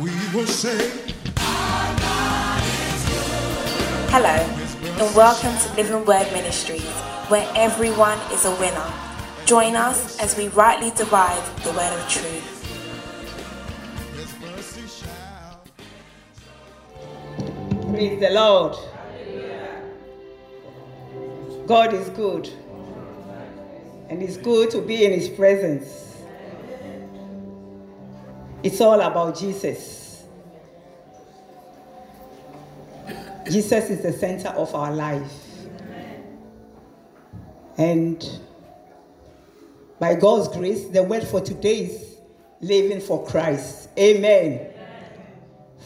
we will say, Hello, and welcome to Living Word Ministries, where everyone is a winner. Join us as we rightly divide the word of truth. Praise the Lord. God is good. And it's good to be in His presence. It's all about Jesus. Jesus is the center of our life. And by God's grace, the word for today is living for Christ. Amen.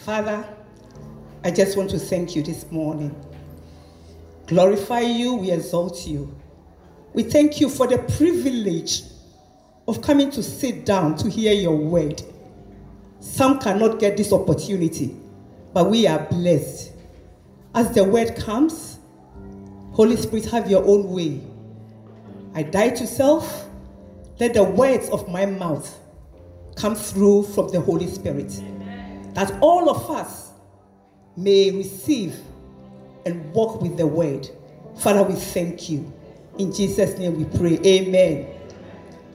Father, I just want to thank you this morning. Glorify you, we exalt you. We thank you for the privilege of coming to sit down to hear your word. Some cannot get this opportunity, but we are blessed. As the word comes, Holy Spirit, have your own way. I die to self. Let the words of my mouth come through from the Holy Spirit. That all of us may receive and walk with the word. Father, we thank you. In Jesus' name we pray. Amen.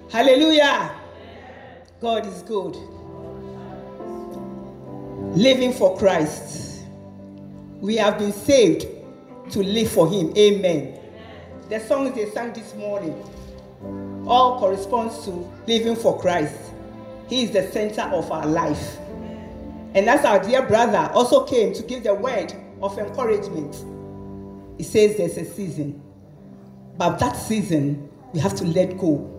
Hallelujah. God is good. Living for Christ. We have been saved to live for Him. Amen. The songs they sang this morning all corresponds to living for Christ. He is the center of our life. And as our dear brother also came to give the word of encouragement, he says there's a season. But that season, we have to let go.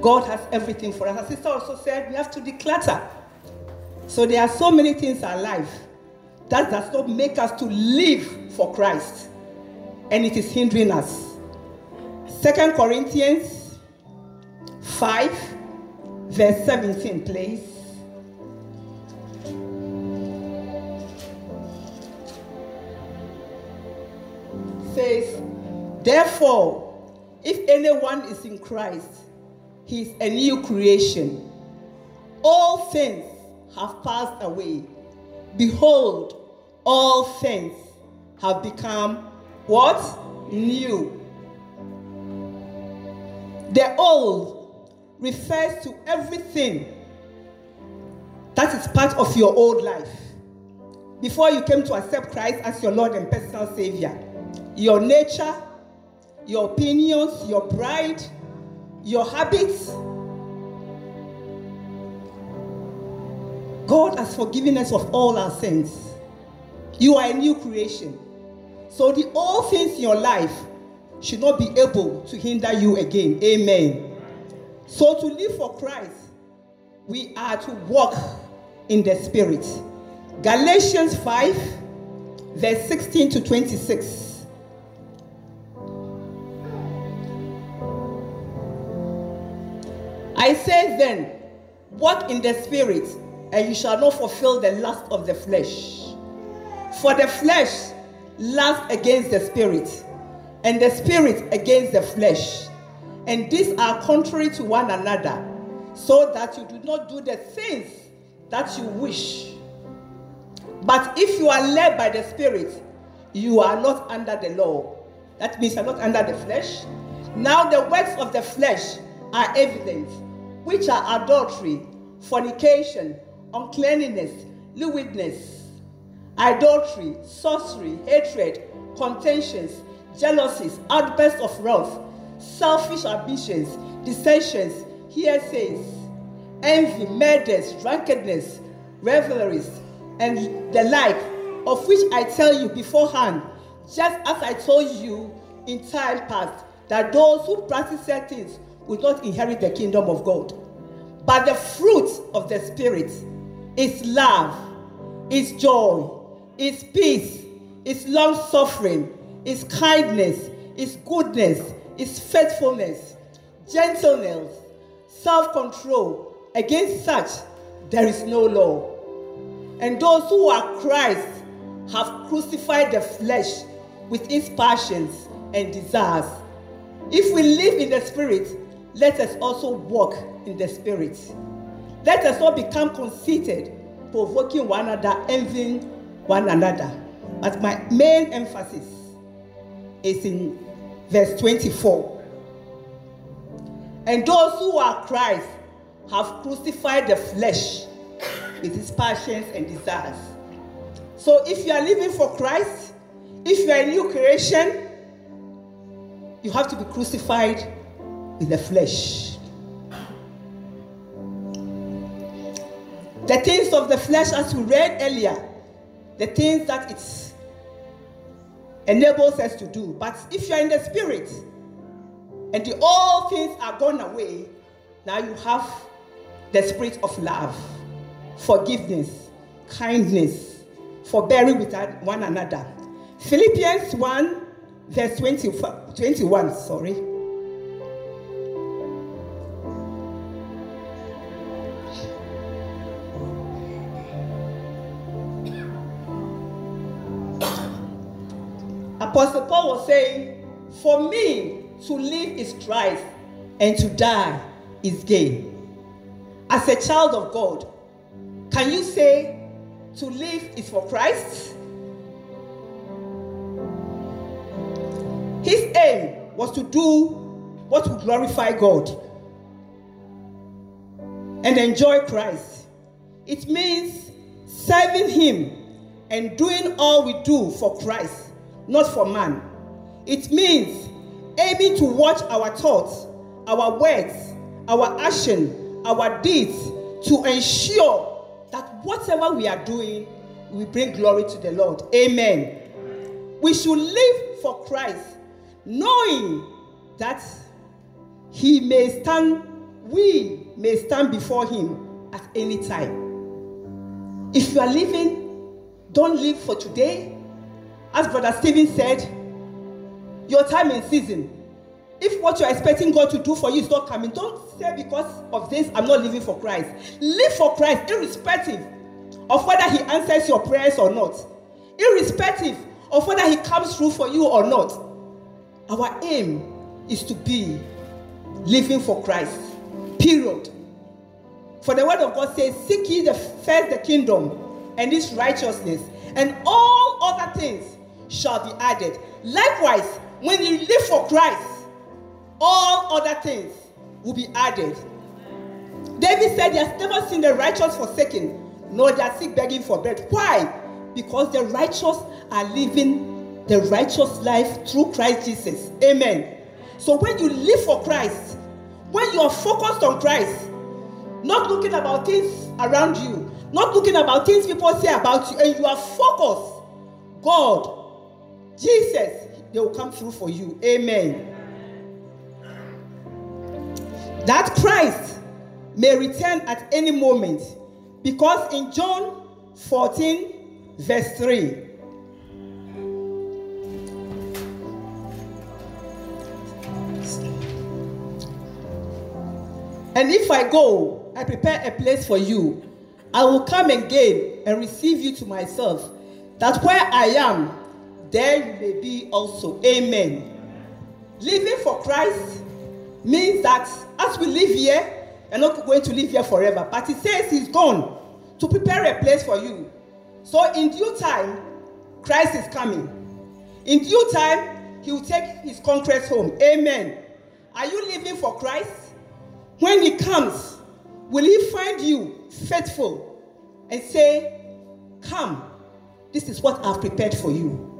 God has everything for us. Our sister also said we have to declutter. So there are so many things in life that does not make us to live for Christ. And it is hindering us. Second Corinthians 5, verse 17, please. says, Therefore, if anyone is in Christ, he is a new creation. All things have passed away. Behold, all things have become what? New. The old refers to everything that is part of your old life. Before you came to accept Christ as your Lord and personal Savior, your nature, your opinions, your pride, your habits. God has forgiven us of all our sins. You are a new creation. So the old things in your life should not be able to hinder you again. Amen. So to live for Christ, we are to walk in the Spirit. Galatians 5, verse 16 to 26. I say then, walk in the spirit, and you shall not fulfill the lust of the flesh. For the flesh lusts against the spirit, and the spirit against the flesh. And these are contrary to one another, so that you do not do the things that you wish. But if you are led by the spirit, you are not under the law. That means you are not under the flesh. Now the works of the flesh are evident, which are adultery, fornication, uncleanness, lewdness, idolatry, sorcery, hatred, contentions, jealousies, outbursts of wrath, selfish ambitions, dissensions, heresies, envy, murders, drunkenness, revelries, and the like, of which I tell you beforehand, just as I told you in time past, that those who practice such things will not inherit the kingdom of God. But the fruit of the Spirit is love, is joy, is peace, is long suffering, is kindness, is goodness, is faithfulness, gentleness, self control. Against such, there is no law. And those who are Christ have crucified the flesh with its passions and desires. If we live in the Spirit, let us also walk in the Spirit. Let us not become conceited, provoking one another, envying one another. But my main emphasis is in verse 24. And those who are Christ have crucified the flesh with its passions and desires. So if you are living for Christ, if you are a new creation, you have to be crucified with the flesh. The things of the flesh, as we read earlier, the things that it enables us to do. But if you are in the spirit and the all things are gone away, now you have the spirit of love, forgiveness, kindness, forbearing with one another. Philippians 1, verse 20, 21, sorry. Apostle Paul was saying, For me to live is Christ, and to die is gain. As a child of God, can you say to live is for Christ? His aim was to do what would glorify God and enjoy Christ. It means serving Him and doing all we do for Christ, not for man. It means aiming to watch our thoughts, our words, our action, our deeds to ensure that whatever we are doing, we bring glory to the Lord. Amen. We should live for Christ knowing that he may stand, we may stand before him at any time. If you are living, don't live for today. As Brother Stephen said, your time and season. If what you're expecting God to do for you is not coming, don't say because of this, I'm not living for Christ. Live for Christ, irrespective of whether He answers your prayers or not, irrespective of whether He comes through for you or not. Our aim is to be living for Christ. Period. For the word of God says, Seek ye the first the kingdom and its righteousness, and all other things shall be added. Likewise, when you live for Christ, all other things will be added. David said, He has never seen the righteous forsaken, nor their sick begging for bread. Why? Because the righteous are living the righteous life through Christ Jesus. Amen. So when you live for Christ, when you are focused on Christ, not looking about things around you, not looking about things people say about you, and you are focused, God, Jesus, they will come through for you. Amen. That Christ may return at any moment. Because in John 14, verse 3, And if I go, I prepare a place for you. I will come again and receive you to myself, that where I am, there you may be also. Amen. Living for Christ means that as we live here, we're not going to live here forever. But he says he's gone to prepare a place for you. So in due time, Christ is coming. In due time, he will take his conquest home. Amen. Are you living for Christ? When he comes, will he find you faithful and say, Come, this is what I've prepared for you?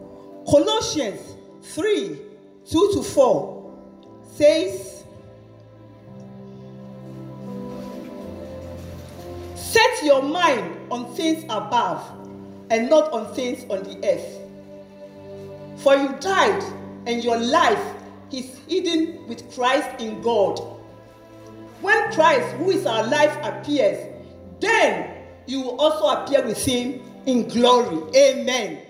Colossians 3 2 to 4 says, Set your mind on things above and not on things on the earth. For you died, and your life is hidden with Christ in God. When Christ, who is our life, appears, then you will also appear with him in glory. Amen.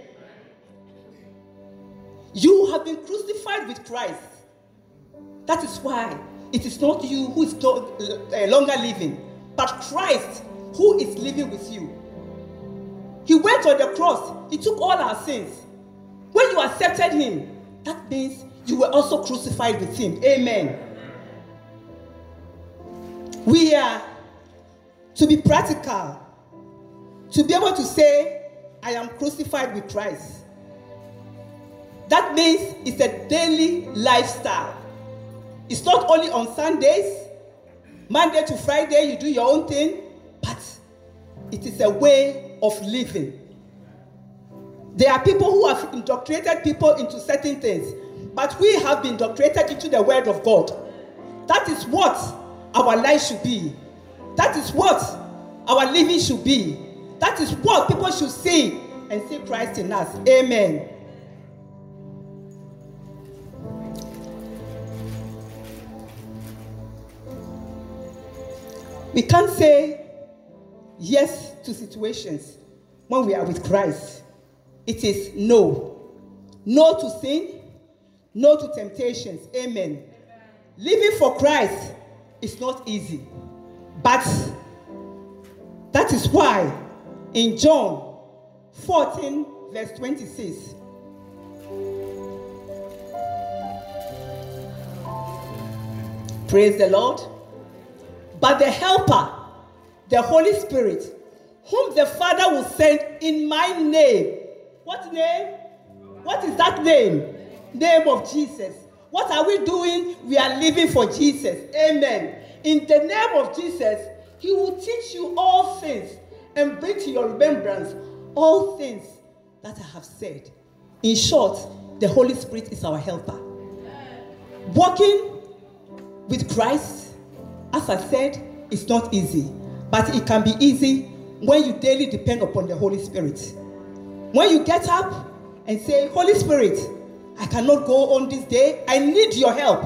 You have been crucified with Christ. That is why it is not you who is uh, longer living, but Christ who is living with you. He went on the cross, He took all our sins. When you accepted Him, that means you were also crucified with Him. Amen. We are to be practical, to be able to say, I am crucified with Christ. That means it's a daily lifestyle. It's not only on Sundays, Monday to Friday, you do your own thing, but it is a way of living. There are people who have indoctrinated people into certain things, but we have been indoctrinated into the Word of God. That is what our life should be. That is what our living should be. That is what people should see and see Christ in us. Amen. We can't say yes to situations when we are with Christ. It is no. No to sin, no to temptations. Amen. Living for Christ is not easy. But that is why in John 14, verse 26, praise the Lord. But the Helper, the Holy Spirit, whom the Father will send in my name. What name? What is that name? Name of Jesus. What are we doing? We are living for Jesus. Amen. In the name of Jesus, He will teach you all things and bring to your remembrance all things that I have said. In short, the Holy Spirit is our helper. Walking with Christ, as I said, it's not easy, but it can be easy when you daily depend upon the Holy Spirit. When you get up and say, Holy Spirit, I cannot go on this day. I need your help.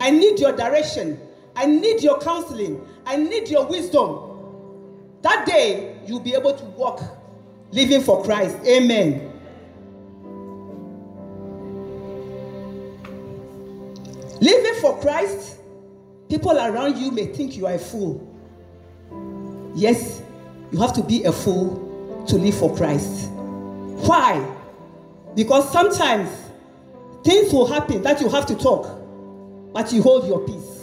I need your direction. I need your counseling. I need your wisdom. That day, you'll be able to walk living for Christ. Amen. Living for Christ, people around you may think you are a fool. Yes, you have to be a fool to live for Christ. Why? Because sometimes things will happen that you have to talk, but you hold your peace.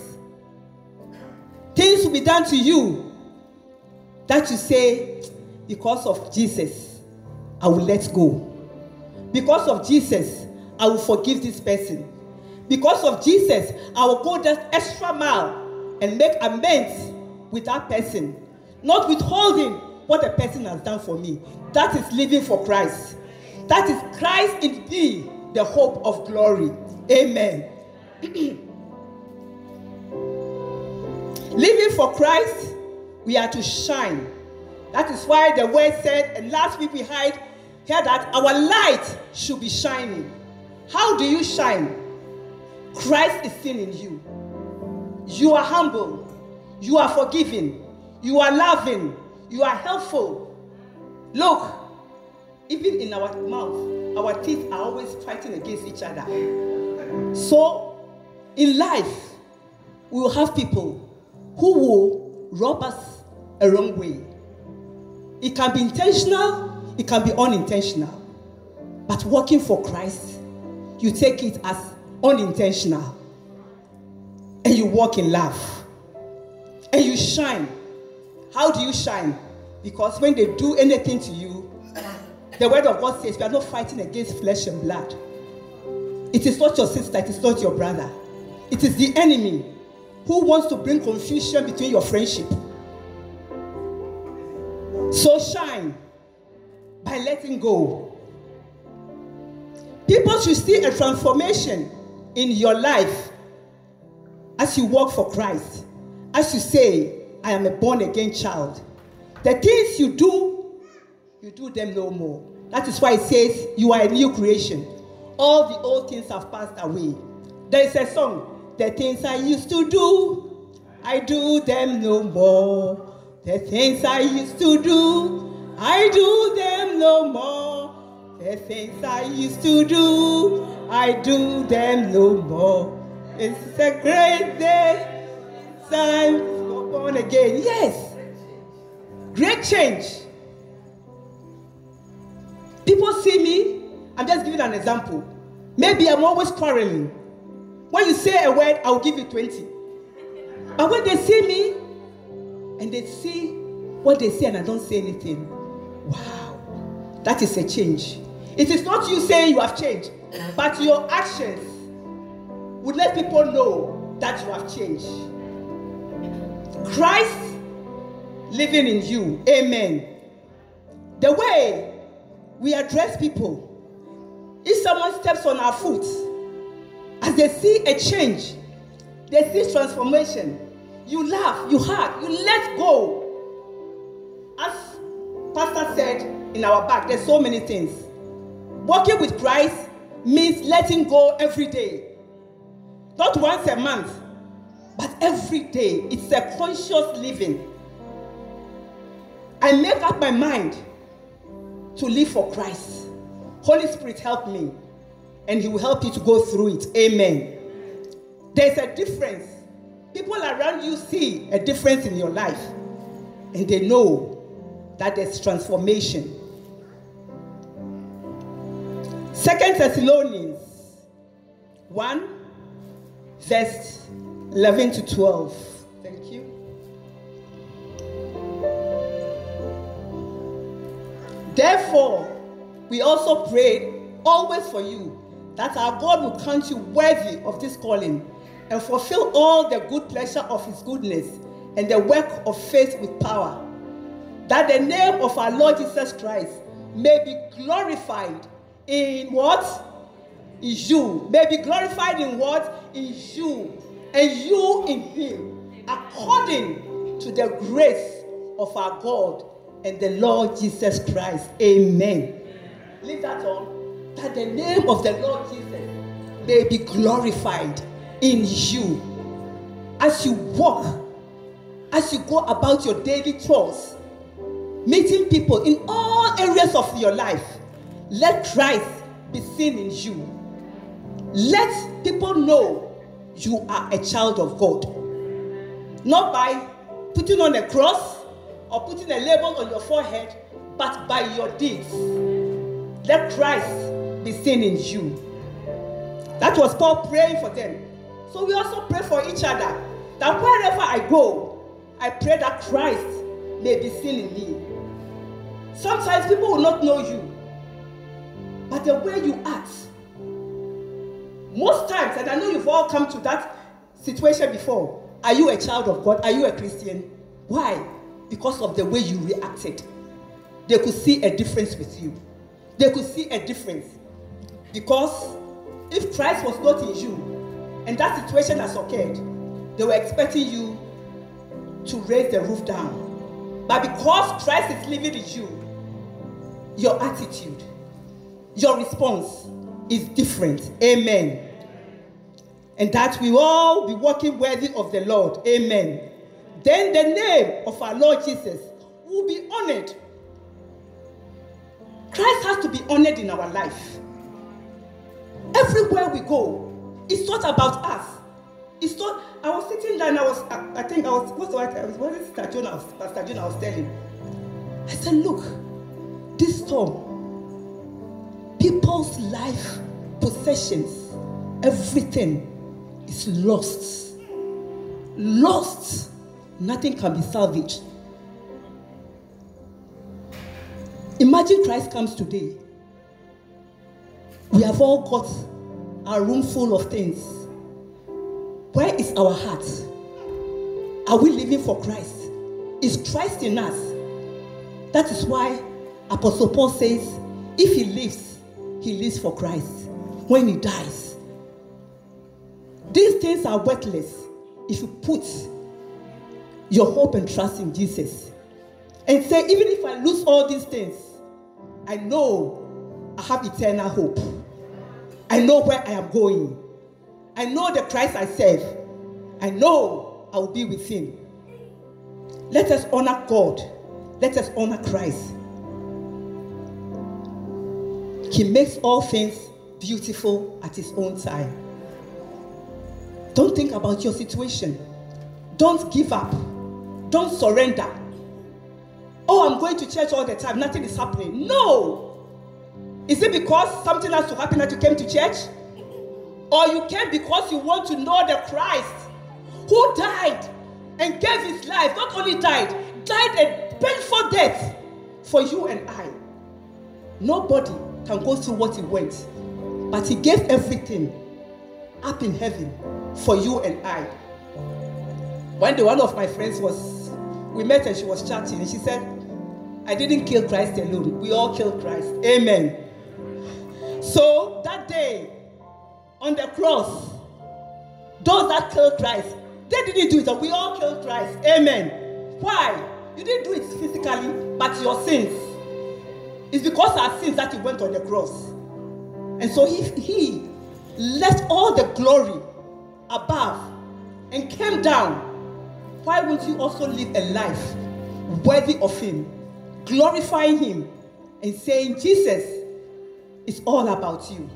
Things will be done to you that you say, because of Jesus, I will let go. Because of Jesus, I will forgive this person. Because of Jesus, I will go that extra mile and make amends with that person, not withholding what the person has done for me. That is living for Christ. That is Christ in thee, the hope of glory. Amen. living for Christ, we are to shine. That is why the word said, and last week we heard here that our light should be shining. How do you shine? Christ is seen in you. You are humble. You are forgiving. You are loving. You are helpful. Look, even in our mouth, our teeth are always fighting against each other. So, in life, we will have people who will rob us a wrong way. It can be intentional, it can be unintentional. But working for Christ, you take it as unintentional. And you walk in love. And you shine. How do you shine? Because when they do anything to you, the word of God says we are not fighting against flesh and blood. It is not your sister, it is not your brother. It is the enemy who wants to bring confusion between your friendship. So shine by letting go. People should see a transformation in your life as you walk for Christ. As you say, I am a born again child. The things you do, you do them no more. That is why it says you are a new creation. All the old things have passed away. There is a song, the things I used to do, I do them no more. The things I used to do, I do them no more. The things I used to do, I do them no more. It's a great day, time to go born again. Yes, great change. People see me, I'm just giving an example. Maybe I'm always quarreling. When you say a word, I'll give you 20. But when they see me and they see what they say and I don't say anything. Wow, that is a change. It is not you saying you have changed, but your actions would let people know that you have changed. Christ living in you. Amen. The way we address people, if someone steps on our foot, as they see a change, they see transformation, you laugh, you hug, you let go. As Pastor said in our back, there's so many things. Walking with Christ means letting go every day. Not once a month, but every day. It's a conscious living. I make up my mind to live for Christ. Holy Spirit, help me. And He will help you to go through it. Amen. There's a difference. People around you see a difference in your life, and they know that there's transformation. Second Thessalonians 1, verse 11 to 12. Thank you. Therefore, we also prayed always for you that our God will count you worthy of this calling and fulfill all the good pleasure of his goodness and the work of faith with power, that the name of our Lord Jesus Christ may be glorified in what? In you. May be glorified in what? In you. And you in him, according to the grace of our God and the Lord Jesus Christ. Amen. Leave that on. That the name of the Lord Jesus may be glorified in you. As you walk, as you go about your daily chores, meeting people in all areas of your life, let Christ be seen in you. Let people know you are a child of God. Not by putting on a cross or putting a label on your forehead, but by your deeds. Let Christ be seen in you. That was Paul praying for them. So we also pray for each other that wherever I go, I pray that Christ may be seen in me. Sometimes people will not know you, but the way you act, most times, and I know you've all come to that situation before, are you a child of God? Are you a Christian? Why? Because of the way you reacted. They could see a difference with you. They could see a difference. Because if Christ was not in you and that situation has occurred, they were expecting you to raise the roof down. But because Christ is living in you, your attitude, your response is different. Amen. And that we all be walking worthy of the Lord. Amen. Then the name of our Lord Jesus will be honored. Christ has to be honored in our life. Everywhere we go, it's not about us. It's not. I was sitting there and I was. I, I think I was. What's right? I was. What is Pastor John. I was telling. I said, look, this storm. People's life, possessions, everything is lost. Lost. Nothing can be salvaged. Imagine Christ comes today. We have all got our room full of things. Where is our heart? Are we living for Christ? Is Christ in us? That is why Apostle Paul says, if he lives, he lives for Christ. When he dies, these things are worthless if you put your hope and trust in Jesus and say, even if I lose all these things, I know I have eternal hope. I know where I am going. I know the Christ I serve. I know I will be with him. Let us honor God. Let us honor Christ. He makes all things beautiful at his own time. Don't think about your situation. Don't give up. Don't surrender. Oh, I'm going to church all the time. Nothing is happening. No. Is it because something has to happen that you came to church? Or you came because you want to know the Christ who died and gave his life, not only died, died a painful death for you and I, nobody can go through what he went. But he gave everything up in heaven for you and I. One day, one of my friends was, we met and she was chatting, and she said, I didn't kill Christ alone. We all killed Christ. Amen. So that day, on the cross, those that killed Christ, they didn't do it. We all killed Christ. Amen. Why? You didn't do it physically, but your sins. It's because our sins that he went on the cross. And so he, he left all the glory above and came down. Why won't you also live a life worthy of him, glorifying him, and saying, Jesus, it's all about you.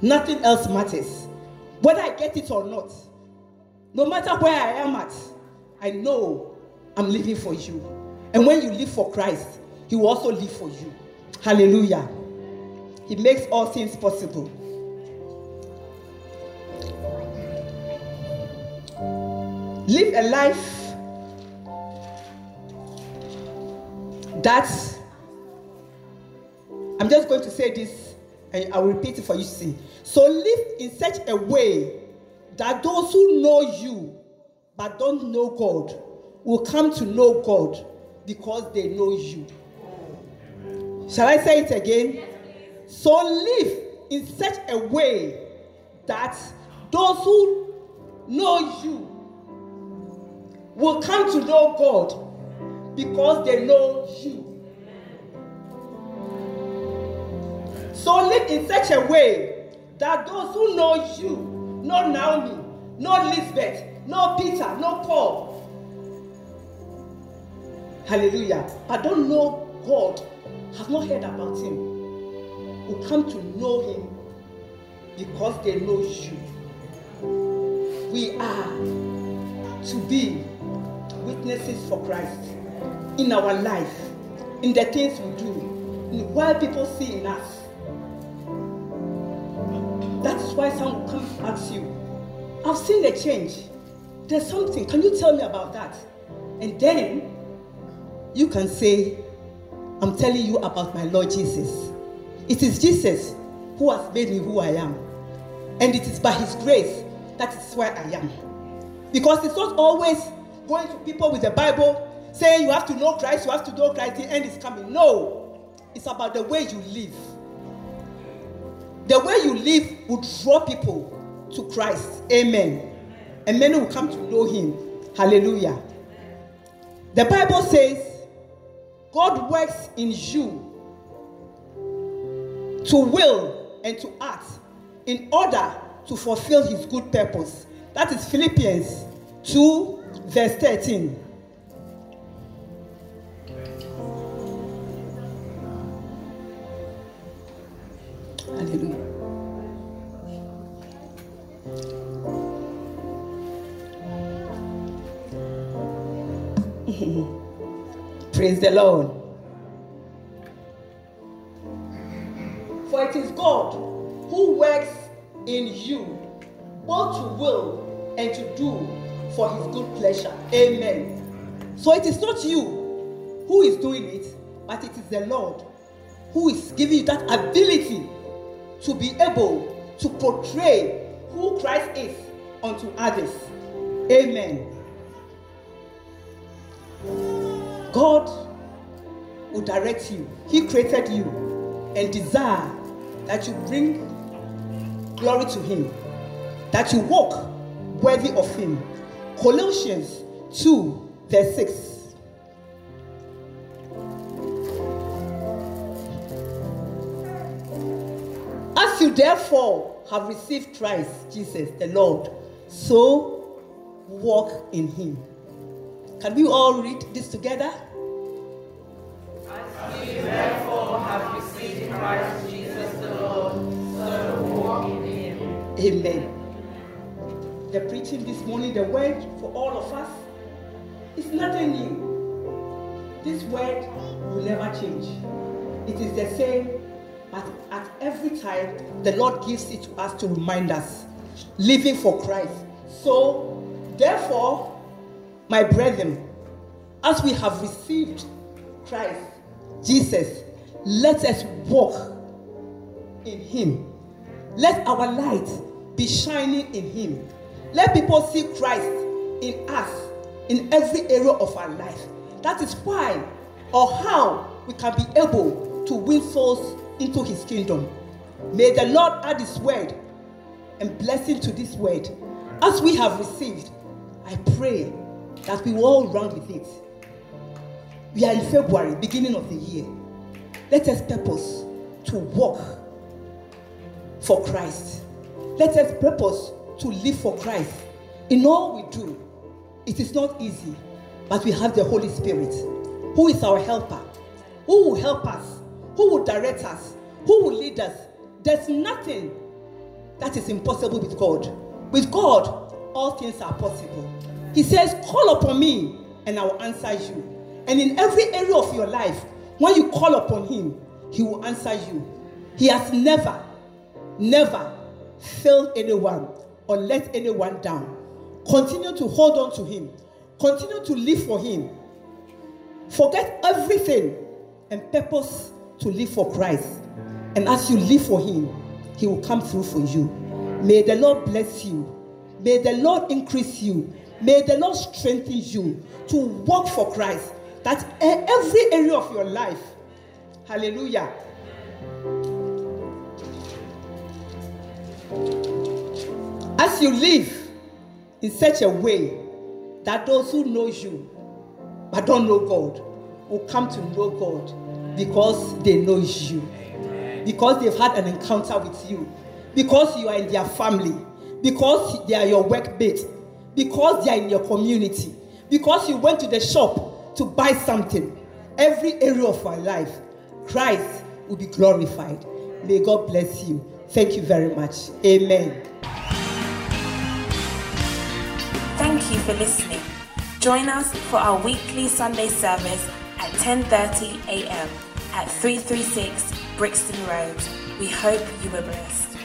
Nothing else matters. Whether I get it or not, no matter where I am at, I know I'm living for you. And when you live for Christ, He will also live for you. Hallelujah. He makes all things possible. Live a life that I'm just going to say this and I will repeat it for you to see. So live in such a way that those who know you but don't know God will come to know God because they know you. Shall I say it again? So live in such a way that those who know you will come to know God because they know you. So live in such a way that those who know you, know Naomi, know Lisbeth, know Peter, know Paul, hallelujah, but don't know God, have not heard about Him, will come to know Him because they know you. We are to be witnesses for Christ in our life, in the things we do, in what people see in us. That is why some will come ask you, I've seen a change. There's something. Can you tell me about that? And then you can say, I'm telling you about my Lord Jesus. It is Jesus who has made me who I am. And it is by his grace that is where I am. Because it's not always going to people with the Bible saying you have to know Christ, you have to know Christ, the end is coming. No, it's about the way you live. The way you live will draw people to Christ. Amen. And many will come to know him. Hallelujah. The Bible says God works in you to will and to act in order to fulfill his good purpose. That is Philippians 2, verse 13. The Lord. For it is God who works in you both to will and to do for his good pleasure. Amen. So it is not you who is doing it, but it is the Lord who is giving you that ability to be able to portray who Christ is unto others. Amen. God will direct you. He created you and desire that you bring glory to Him, that you walk worthy of Him. Colossians 2, verse 6. As you therefore have received Christ Jesus the Lord, so walk in Him. Can we all read this together? Christ Jesus the Lord, so walk in him. Amen. The preaching this morning, the word for all of us, is nothing new. This word will never change. It is the same, but at every time, the Lord gives it to us to remind us living for Christ. So, therefore, my brethren, as we have received Christ Jesus, let us walk in Him. Let our light be shining in Him. Let people see Christ in us in every area of our life. That is why or how we can be able to win souls into His kingdom. May the Lord add His word and blessing to this word. As we have received, I pray that we all run with it. We are in February, beginning of the year. Let us purpose to walk for Christ. Let us purpose to live for Christ. In all we do, it is not easy, but we have the Holy Spirit, who is our helper, who will help us, who will direct us, who will lead us. There's nothing that is impossible with God. With God, all things are possible. He says, Call upon me, and I will answer you. And in every area of your life, when you call upon Him, He will answer you. He has never, never failed anyone or let anyone down. Continue to hold on to Him, continue to live for Him. Forget everything and purpose to live for Christ. And as you live for Him, He will come through for you. May the Lord bless you. May the Lord increase you. May the Lord strengthen you to work for Christ. That every area of your life, hallelujah. As you live in such a way that those who know you but don't know God will come to know God because they know you, because they've had an encounter with you, because you are in their family, because they are your workmates, because they are in your community, because you went to the shop to buy something. Every area of our life, Christ will be glorified. May God bless you. Thank you very much. Amen. Thank you for listening. Join us for our weekly Sunday service at 10:30 a.m. at 336 Brixton Road. We hope you were blessed.